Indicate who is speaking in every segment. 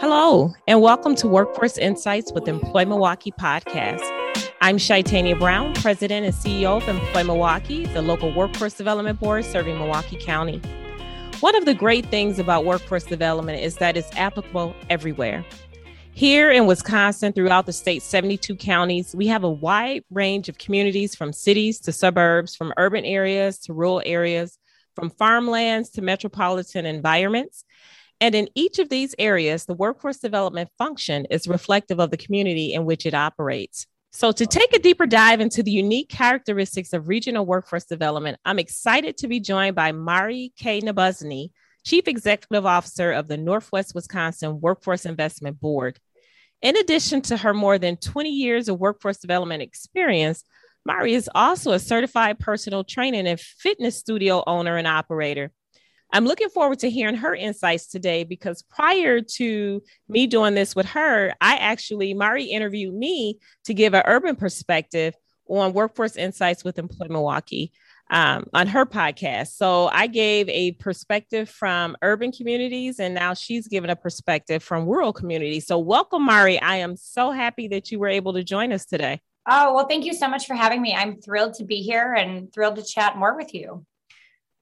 Speaker 1: Hello, and welcome to Workforce Insights with Employ Milwaukee podcast. I'm Shaitania Brown, President and CEO of Employ Milwaukee, the local workforce development board serving Milwaukee County. One of the great things about workforce development is that it's applicable everywhere. Here in Wisconsin, throughout the state's 72 counties, we have a wide range of communities from cities to suburbs, from urban areas to rural areas, from farmlands to metropolitan environments. And in each of these areas, the workforce development function is reflective of the community in which it operates. So, to take a deeper dive into the unique characteristics of regional workforce development, I'm excited to be joined by Mari Kay-Nabozny, Chief Executive Officer of the Northwest Wisconsin Workforce Investment Board. In addition to her more than 20 years of workforce development experience, Mari is also a certified personal training and fitness studio owner and operator. I'm looking forward to hearing her insights today because prior to me doing this with her, I actually, Mari interviewed me to give an urban perspective on workforce insights with Employ Milwaukee um, on her podcast. So I gave a perspective from urban communities, and now she's given a perspective from rural communities. So welcome, Mari. I am so happy that you were able to join us today.
Speaker 2: Oh, well, thank you so much for having me. I'm thrilled to be here and thrilled to chat more with you.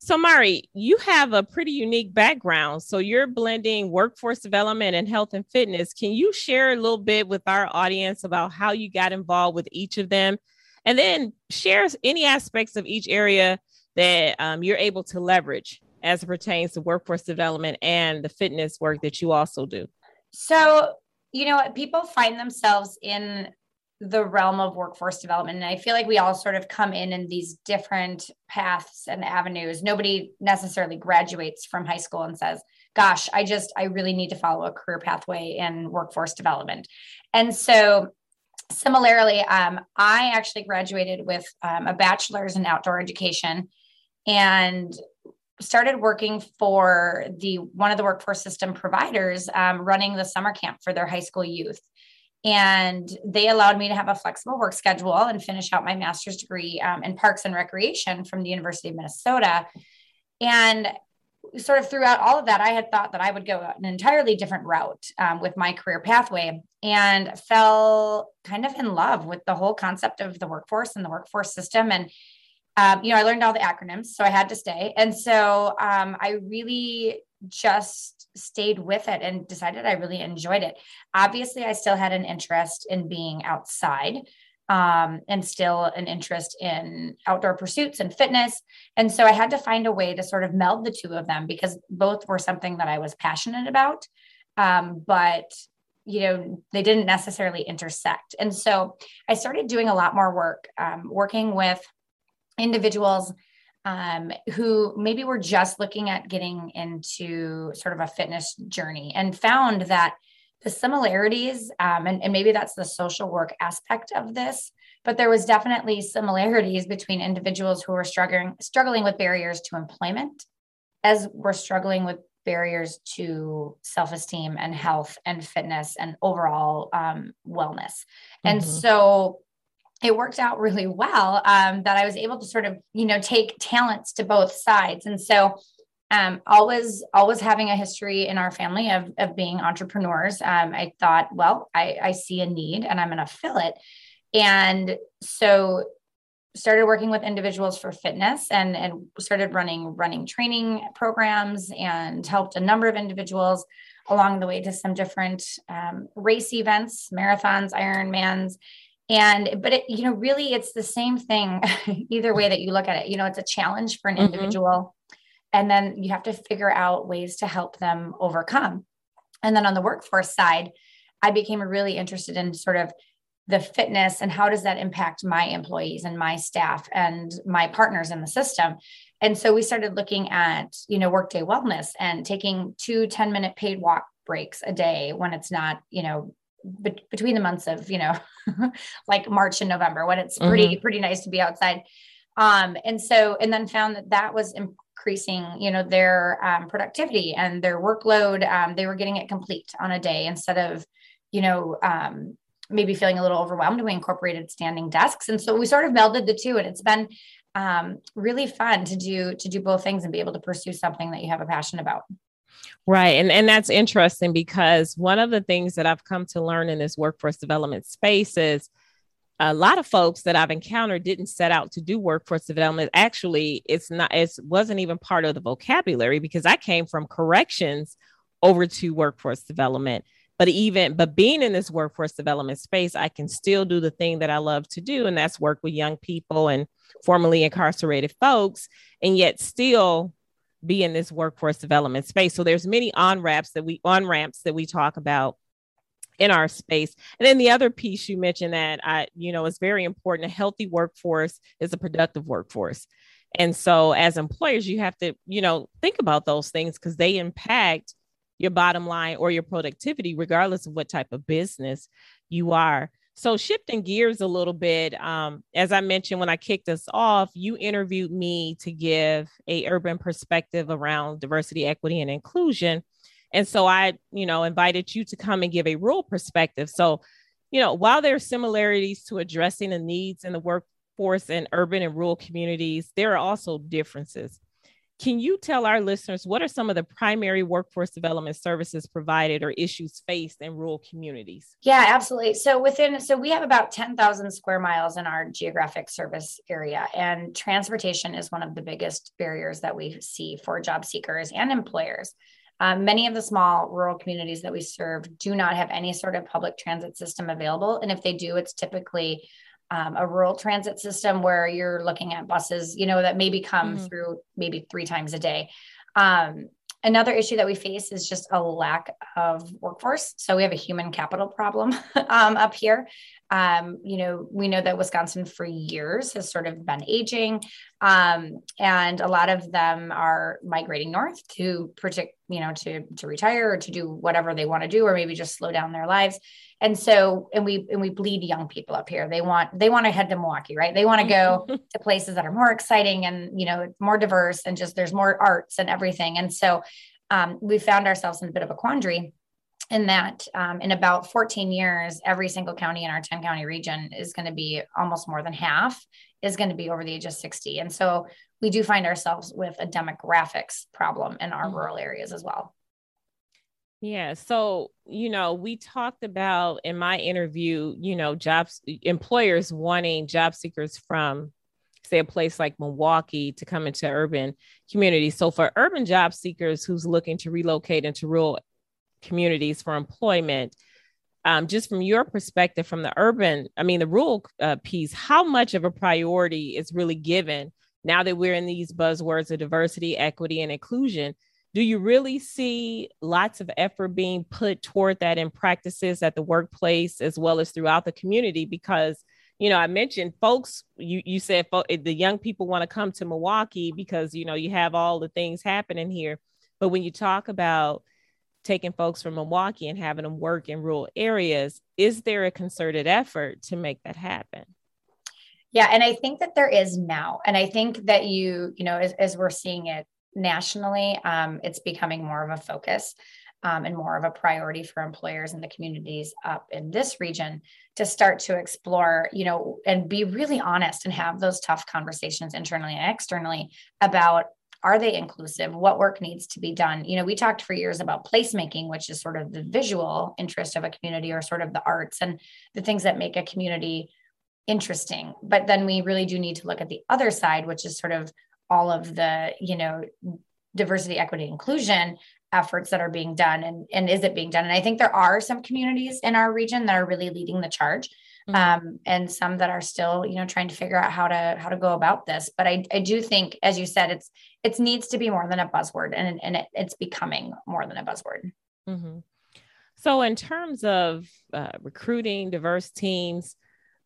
Speaker 1: So, Mari, you have a pretty unique background. So, you're blending workforce development and health and fitness. Can you share a little bit with our audience about how you got involved with each of them? And then share any aspects of each area that um, you're able to leverage as it pertains to workforce development and the fitness work that you also do.
Speaker 2: So, you know, people find themselves in the realm of workforce development. And I feel like we all sort of come in in these different paths and avenues. Nobody necessarily graduates from high school and says, gosh, I just, I really need to follow a career pathway in workforce development. And so, similarly, um, I actually graduated with um, a bachelor's in outdoor education and started working for the one of the workforce system providers um, running the summer camp for their high school youth and they allowed me to have a flexible work schedule and finish out my master's degree um, in parks and recreation from the University of Minnesota. And sort of throughout all of that, I had thought that I would go an entirely different route um, with my career pathway and fell kind of in love with the whole concept of the workforce and the workforce system. And, um, you know, I learned all the acronyms, so I had to stay. And so um, I really just stayed with it and decided I really enjoyed it. Obviously, I still had an interest in being outside um, and still an interest in outdoor pursuits and fitness. And so I had to find a way to sort of meld the two of them because both were something that I was passionate about. Um, but you know they didn't necessarily intersect and so i started doing a lot more work um, working with individuals um, who maybe were just looking at getting into sort of a fitness journey and found that the similarities, um, and, and maybe that's the social work aspect of this, but there was definitely similarities between individuals who were struggling struggling with barriers to employment, as we're struggling with barriers to self-esteem and health and fitness and overall um, wellness. Mm-hmm. And so it worked out really well um, that I was able to sort of, you know, take talents to both sides. And so, um, always, always having a history in our family of, of being entrepreneurs, um, I thought, well, I, I see a need and I'm going to fill it. And so started working with individuals for fitness and, and started running running training programs and helped a number of individuals along the way to some different um, race events, marathons, Ironmans, and but it you know really it's the same thing either way that you look at it. You know it's a challenge for an mm-hmm. individual and then you have to figure out ways to help them overcome. And then on the workforce side i became really interested in sort of the fitness and how does that impact my employees and my staff and my partners in the system. And so we started looking at you know workday wellness and taking two 10 minute paid walk breaks a day when it's not you know be- between the months of you know like march and november when it's pretty mm-hmm. pretty nice to be outside. Um and so and then found that that was increasing you know their um, productivity and their workload. Um, they were getting it complete on a day instead of you know um, maybe feeling a little overwhelmed. We incorporated standing desks. And so we sort of melded the two and it's been um, really fun to do to do both things and be able to pursue something that you have a passion about
Speaker 1: Right. And, and that's interesting because one of the things that I've come to learn in this workforce development space is a lot of folks that I've encountered didn't set out to do workforce development. Actually, it's not, it wasn't even part of the vocabulary because I came from corrections over to workforce development. But even, but being in this workforce development space, I can still do the thing that I love to do, and that's work with young people and formerly incarcerated folks, and yet still be in this workforce development space. So there's many on ramps that we on ramps that we talk about in our space. And then the other piece you mentioned that I, you know, is very important. A healthy workforce is a productive workforce. And so as employers, you have to, you know, think about those things because they impact your bottom line or your productivity, regardless of what type of business you are. So shifting gears a little bit, um, as I mentioned when I kicked us off, you interviewed me to give a urban perspective around diversity, equity, and inclusion. And so I, you know, invited you to come and give a rural perspective. So, you know, while there are similarities to addressing the needs in the workforce in urban and rural communities, there are also differences. Can you tell our listeners what are some of the primary workforce development services provided or issues faced in rural communities?
Speaker 2: Yeah, absolutely. So within so we have about 10,000 square miles in our geographic service area and transportation is one of the biggest barriers that we see for job seekers and employers. Um, many of the small rural communities that we serve do not have any sort of public transit system available. And if they do, it's typically um, a rural transit system where you're looking at buses, you know, that maybe come mm-hmm. through maybe three times a day. Um, another issue that we face is just a lack of workforce. So we have a human capital problem um, up here. Um, you know, we know that Wisconsin for years has sort of been aging, um, and a lot of them are migrating north to protect, you know, to to retire or to do whatever they want to do, or maybe just slow down their lives. And so, and we and we bleed young people up here. They want they want to head to Milwaukee, right? They want to go to places that are more exciting and you know more diverse, and just there's more arts and everything. And so, um, we found ourselves in a bit of a quandary in that um, in about 14 years, every single county in our 10 county region is going to be almost more than half is going to be over the age of 60. And so we do find ourselves with a demographics problem in our mm-hmm. rural areas as well.
Speaker 1: Yeah. So, you know, we talked about in my interview, you know, jobs, employers wanting job seekers from, say, a place like Milwaukee to come into urban communities. So, for urban job seekers who's looking to relocate into rural communities for employment. Um, just from your perspective, from the urban, I mean, the rural uh, piece, how much of a priority is really given now that we're in these buzzwords of diversity, equity, and inclusion? Do you really see lots of effort being put toward that in practices at the workplace as well as throughout the community? Because you know, I mentioned folks, you, you said the young people want to come to Milwaukee because, you know, you have all the things happening here. But when you talk about taking folks from Milwaukee and having them work in rural areas. Is there a concerted effort to make that happen?
Speaker 2: Yeah, and I think that there is now, and I think that you, you know, as, as we're seeing it nationally, um, it's becoming more of a focus. Um, and more of a priority for employers in the communities up in this region to start to explore, you know, and be really honest and have those tough conversations internally and externally about are they inclusive? What work needs to be done? You know we talked for years about placemaking which is sort of the visual interest of a community or sort of the arts and the things that make a community interesting. But then we really do need to look at the other side which is sort of all of the you know diversity equity inclusion efforts that are being done and, and is it being done? And i think there are some communities in our region that are really leading the charge mm-hmm. um, and some that are still you know trying to figure out how to how to go about this but i, I do think as you said it's it needs to be more than a buzzword and, and it, it's becoming more than a buzzword
Speaker 1: mm-hmm. so in terms of uh, recruiting diverse teams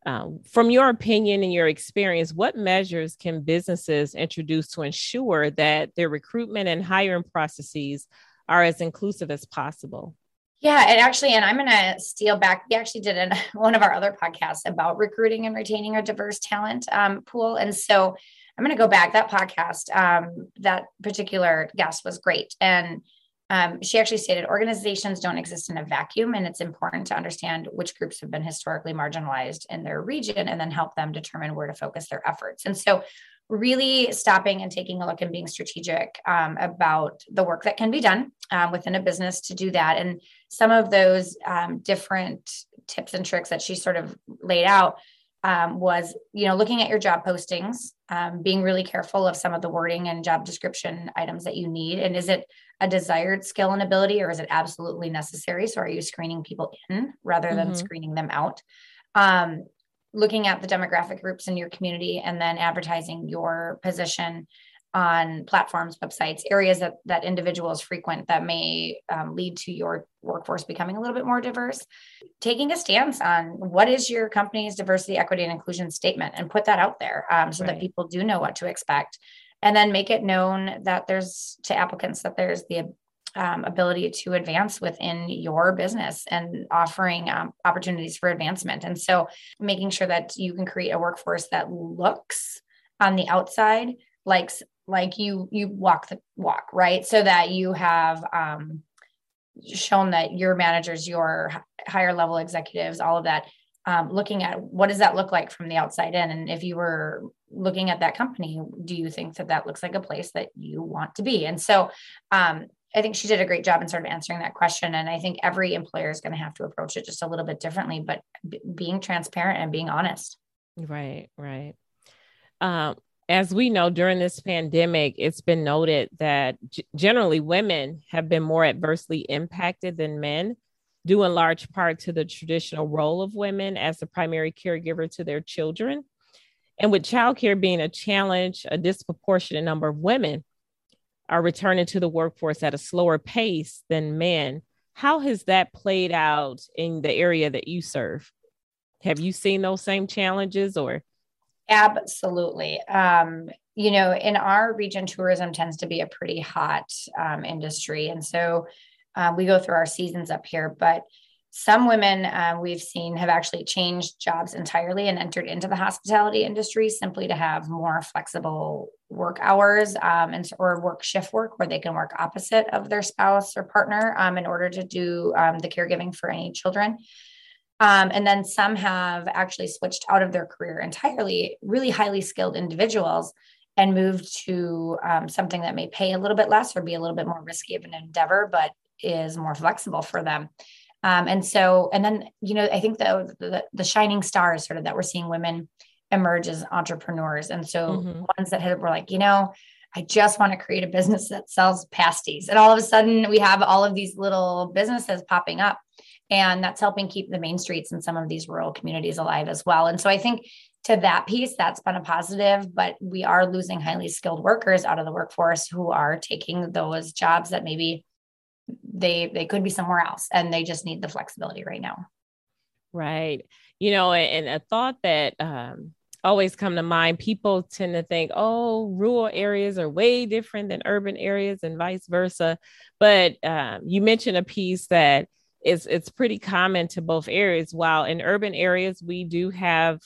Speaker 1: uh, from your opinion and your experience, what measures can businesses introduce to ensure that their recruitment and hiring processes are as inclusive as possible?
Speaker 2: Yeah, and actually, and I'm going to steal back. We actually did an, one of our other podcasts about recruiting and retaining a diverse talent um, pool, and so I'm going to go back. That podcast, um, that particular guest was great, and um, she actually stated organizations don't exist in a vacuum, and it's important to understand which groups have been historically marginalized in their region, and then help them determine where to focus their efforts. And so, really stopping and taking a look and being strategic um, about the work that can be done um, within a business to do that. And some of those um, different tips and tricks that she sort of laid out um, was, you know, looking at your job postings, um, being really careful of some of the wording and job description items that you need. And is it a desired skill and ability, or is it absolutely necessary? So, are you screening people in rather than mm-hmm. screening them out? Um, looking at the demographic groups in your community and then advertising your position on platforms, websites, areas that, that individuals frequent that may um, lead to your workforce becoming a little bit more diverse. Taking a stance on what is your company's diversity, equity, and inclusion statement and put that out there um, so right. that people do know what to expect. And then make it known that there's to applicants that there's the um, ability to advance within your business and offering um, opportunities for advancement. And so making sure that you can create a workforce that looks on the outside like like you you walk the walk right? So that you have um, shown that your managers your higher level executives all of that um, looking at what does that look like from the outside in? And if you were looking at that company do you think that that looks like a place that you want to be? And so um, i think she did a great job in sort of answering that question and i think every employer is going to have to approach it just a little bit differently but b- being transparent and being honest
Speaker 1: right right um, as we know during this pandemic, it's been noted that g- generally women have been more adversely impacted than men, due in large part to the traditional role of women as the primary caregiver to their children. And with childcare being a challenge, a disproportionate number of women are returning to the workforce at a slower pace than men. How has that played out in the area that you serve? Have you seen those same challenges or?
Speaker 2: Absolutely. Um, you know, in our region, tourism tends to be a pretty hot um, industry. And so uh, we go through our seasons up here, but some women uh, we've seen have actually changed jobs entirely and entered into the hospitality industry simply to have more flexible work hours um, and or work shift work where they can work opposite of their spouse or partner um, in order to do um, the caregiving for any children. Um, and then some have actually switched out of their career entirely, really highly skilled individuals, and moved to um, something that may pay a little bit less or be a little bit more risky of an endeavor, but is more flexible for them. Um, and so, and then, you know, I think the, the, the shining star is sort of that we're seeing women emerge as entrepreneurs. And so, mm-hmm. ones that had, were like, you know, I just want to create a business that sells pasties. And all of a sudden, we have all of these little businesses popping up and that's helping keep the main streets in some of these rural communities alive as well. And so I think to that piece, that's been a positive, but we are losing highly skilled workers out of the workforce who are taking those jobs that maybe they they could be somewhere else and they just need the flexibility right now.
Speaker 1: Right. You know, and a thought that um always come to mind people tend to think oh rural areas are way different than urban areas and vice versa but um, you mentioned a piece that is it's pretty common to both areas. While in urban areas we do have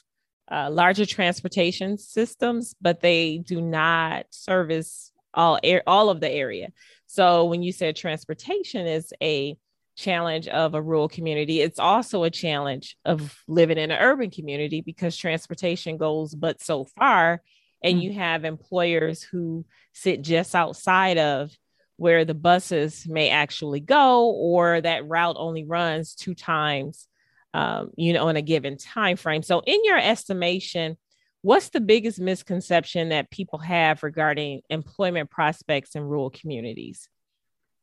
Speaker 1: uh, larger transportation systems, but they do not service all air all of the area. So when you said transportation is a challenge of a rural community, it's also a challenge of living in an urban community because transportation goes but so far, and mm-hmm. you have employers who sit just outside of where the buses may actually go or that route only runs two times um, you know in a given time frame so in your estimation what's the biggest misconception that people have regarding employment prospects in rural communities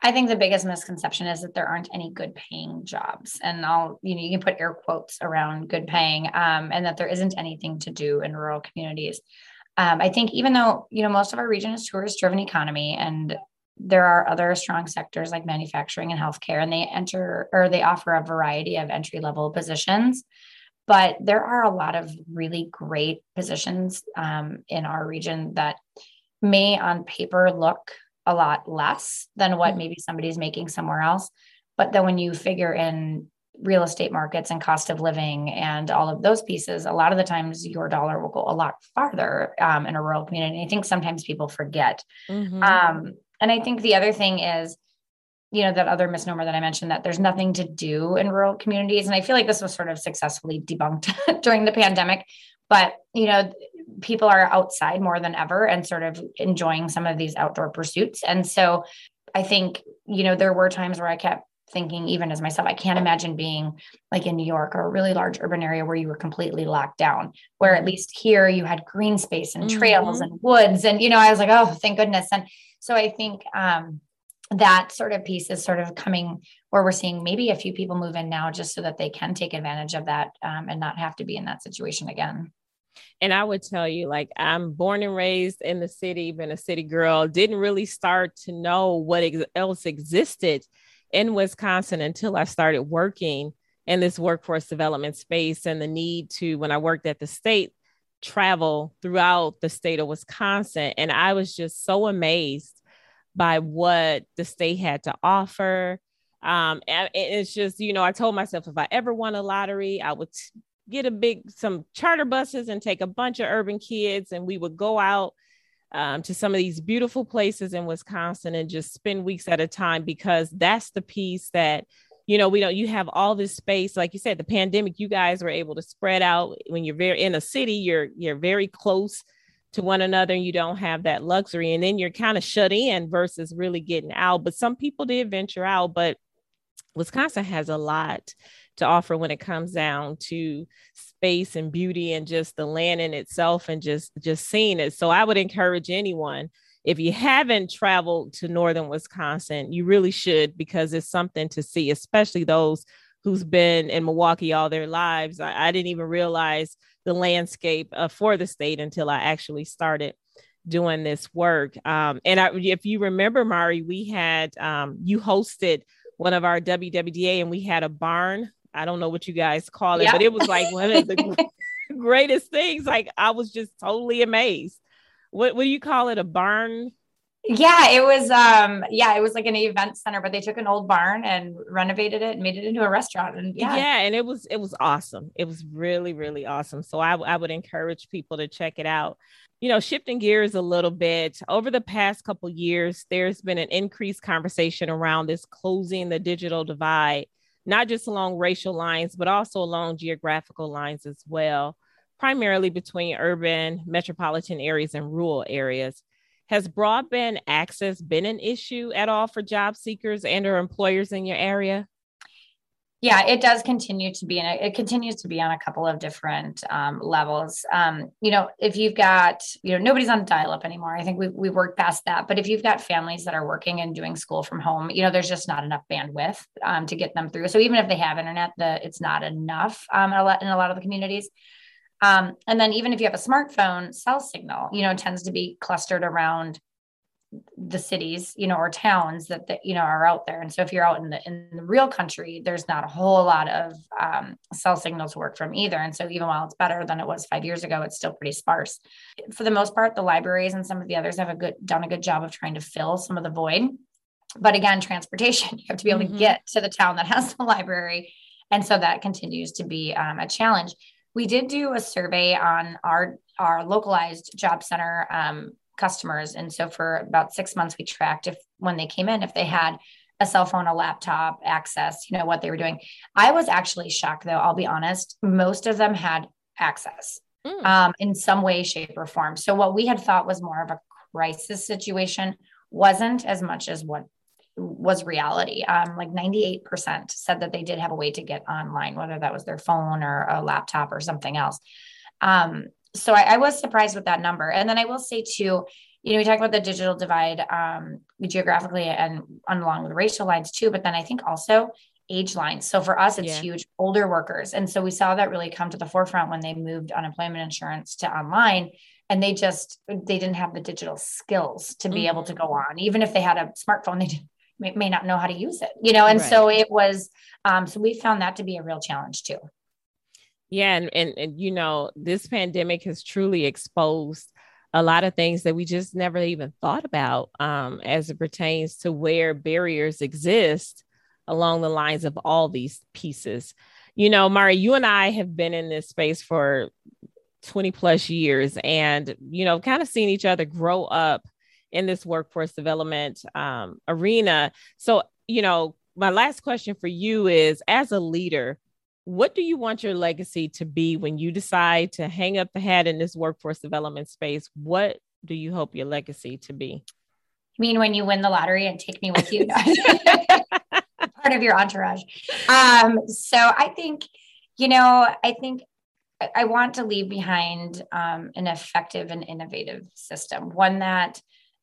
Speaker 2: I think the biggest misconception is that there aren't any good paying jobs. And I'll, you know, you can put air quotes around good paying um, and that there isn't anything to do in rural communities. Um, I think even though, you know, most of our region is tourist driven economy and there are other strong sectors like manufacturing and healthcare, and they enter or they offer a variety of entry level positions. But there are a lot of really great positions um, in our region that may on paper look a lot less than what mm-hmm. maybe somebody's making somewhere else. But then when you figure in real estate markets and cost of living and all of those pieces, a lot of the times your dollar will go a lot farther um, in a rural community. I think sometimes people forget. Mm-hmm. Um, and I think the other thing is, you know, that other misnomer that I mentioned that there's nothing to do in rural communities. And I feel like this was sort of successfully debunked during the pandemic. But, you know, people are outside more than ever and sort of enjoying some of these outdoor pursuits. And so I think, you know, there were times where I kept thinking, even as myself, I can't imagine being like in New York or a really large urban area where you were completely locked down, where at least here you had green space and trails mm-hmm. and woods. And, you know, I was like, oh, thank goodness. And so I think um, that sort of piece is sort of coming where we're seeing maybe a few people move in now just so that they can take advantage of that um, and not have to be in that situation again.
Speaker 1: And I would tell you, like, I'm born and raised in the city, been a city girl, didn't really start to know what ex- else existed in Wisconsin until I started working in this workforce development space and the need to, when I worked at the state, travel throughout the state of Wisconsin. And I was just so amazed by what the state had to offer. Um, and it's just, you know, I told myself if I ever won a lottery, I would get a big some charter buses and take a bunch of urban kids and we would go out um, to some of these beautiful places in wisconsin and just spend weeks at a time because that's the piece that you know we don't you have all this space like you said the pandemic you guys were able to spread out when you're very in a city you're you're very close to one another and you don't have that luxury and then you're kind of shut in versus really getting out but some people did venture out but wisconsin has a lot to offer when it comes down to space and beauty and just the land in itself and just just seeing it. So I would encourage anyone if you haven't traveled to northern Wisconsin, you really should because it's something to see, especially those who's been in Milwaukee all their lives. I, I didn't even realize the landscape uh, for the state until I actually started doing this work. Um, and I, if you remember, Mari, we had um, you hosted one of our WWDA, and we had a barn I don't know what you guys call it, but it was like one of the greatest things. Like I was just totally amazed. What what do you call it? A barn?
Speaker 2: Yeah, it was um yeah, it was like an event center, but they took an old barn and renovated it and made it into a restaurant. And yeah.
Speaker 1: Yeah, and it was it was awesome. It was really, really awesome. So I, I would encourage people to check it out. You know, shifting gears a little bit, over the past couple years, there's been an increased conversation around this closing the digital divide not just along racial lines, but also along geographical lines as well, primarily between urban, metropolitan areas, and rural areas. Has broadband access been an issue at all for job seekers and or employers in your area?
Speaker 2: yeah it does continue to be and it continues to be on a couple of different um, levels. Um, you know if you've got you know nobody's on dial up anymore. I think we, we worked past that. But if you've got families that are working and doing school from home you know there's just not enough bandwidth um, to get them through. So even if they have internet the it's not enough um, a lot, in a lot of the communities um, and then even if you have a smartphone cell signal you know tends to be clustered around the cities, you know, or towns that, that you know are out there. And so if you're out in the in the real country, there's not a whole lot of um, cell signal to work from either. And so even while it's better than it was five years ago, it's still pretty sparse. For the most part, the libraries and some of the others have a good done a good job of trying to fill some of the void. But again, transportation, you have to be able mm-hmm. to get to the town that has the library. And so that continues to be um, a challenge. We did do a survey on our our localized job center um, customers. And so for about six months, we tracked if when they came in, if they had a cell phone, a laptop, access, you know, what they were doing. I was actually shocked though, I'll be honest. Most of them had access mm. um, in some way, shape, or form. So what we had thought was more of a crisis situation wasn't as much as what was reality. Um, like 98% said that they did have a way to get online, whether that was their phone or a laptop or something else. Um, so I, I, was surprised with that number. And then I will say too, you know, we talk about the digital divide um, geographically and, along with racial lines too, but then I think also age lines. So for us, it's yeah. huge older workers. And so we saw that really come to the forefront when they moved unemployment insurance to online and they just they didn't have the digital skills to be mm-hmm. able to go on even if they had a smartphone they may, may not know how to use it you know and right. so it was um, so we found that to be a real challenge too
Speaker 1: yeah, and, and and you know, this pandemic has truly exposed a lot of things that we just never even thought about um, as it pertains to where barriers exist along the lines of all these pieces. You know, Mari, you and I have been in this space for 20 plus years and, you know, kind of seen each other grow up in this workforce development um, arena. So, you know, my last question for you is as a leader, what do you want your legacy to be when you decide to hang up the hat in this workforce development space? What do you hope your legacy to be?
Speaker 2: I mean when you win the lottery and take me with you? Part of your entourage. Um, so I think, you know, I think I want to leave behind um, an effective and innovative system, one that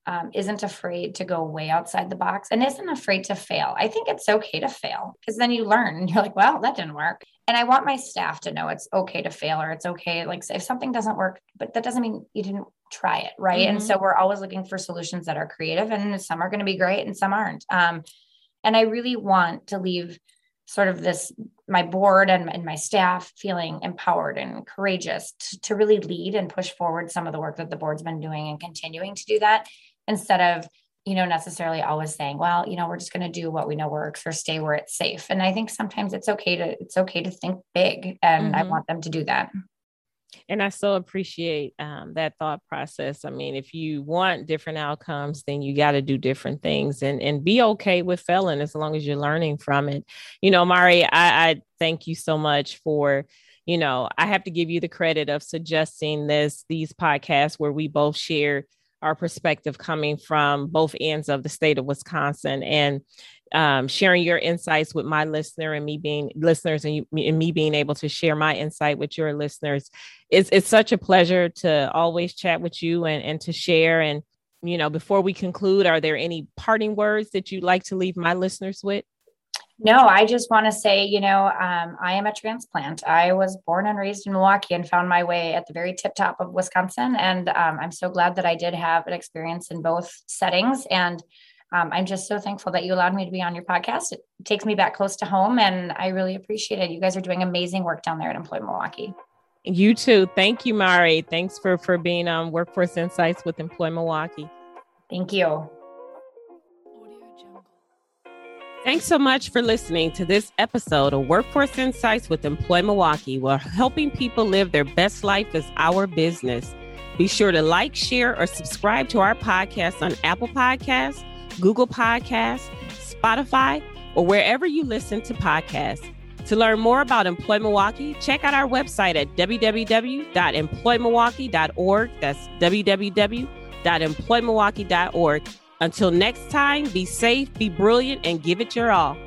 Speaker 2: um, isn't afraid to go way outside the box and isn't afraid to fail. I think it's okay to fail because then you learn and you're like, well, that didn't work. And I want my staff to know it's okay to fail or it's okay. Like if something doesn't work, but that doesn't mean you didn't try it. Right. Mm-hmm. And so we're always looking for solutions that are creative and some are going to be great and some aren't. Um, and I really want to leave sort of this my board and, and my staff feeling empowered and courageous to, to really lead and push forward some of the work that the board's been doing and continuing to do that instead of you know necessarily always saying well you know we're just going to do what we know works or stay where it's safe and i think sometimes it's okay to it's okay to think big and mm-hmm. i want them to do that
Speaker 1: and I so appreciate um, that thought process. I mean, if you want different outcomes, then you got to do different things and, and be okay with failing as long as you're learning from it. You know, Mari, I, I thank you so much for, you know, I have to give you the credit of suggesting this, these podcasts where we both share our perspective coming from both ends of the state of Wisconsin. And um, sharing your insights with my listener and me being listeners and, you, and me being able to share my insight with your listeners. It's, it's such a pleasure to always chat with you and, and to share. And, you know, before we conclude, are there any parting words that you'd like to leave my listeners with?
Speaker 2: No, I just want to say, you know, um, I am a transplant. I was born and raised in Milwaukee and found my way at the very tip top of Wisconsin. And um, I'm so glad that I did have an experience in both settings. And um, I'm just so thankful that you allowed me to be on your podcast. It takes me back close to home, and I really appreciate it. You guys are doing amazing work down there at Employ Milwaukee.
Speaker 1: You too. Thank you, Mari. Thanks for for being on Workforce Insights with Employ Milwaukee.
Speaker 2: Thank you.
Speaker 1: Thanks so much for listening to this episode of Workforce Insights with Employ Milwaukee, where helping people live their best life is our business. Be sure to like, share, or subscribe to our podcast on Apple Podcasts Google Podcasts, Spotify, or wherever you listen to podcasts. To learn more about Employ Milwaukee, check out our website at www.employmilwaukee.org. That's www.employmilwaukee.org. Until next time, be safe, be brilliant, and give it your all.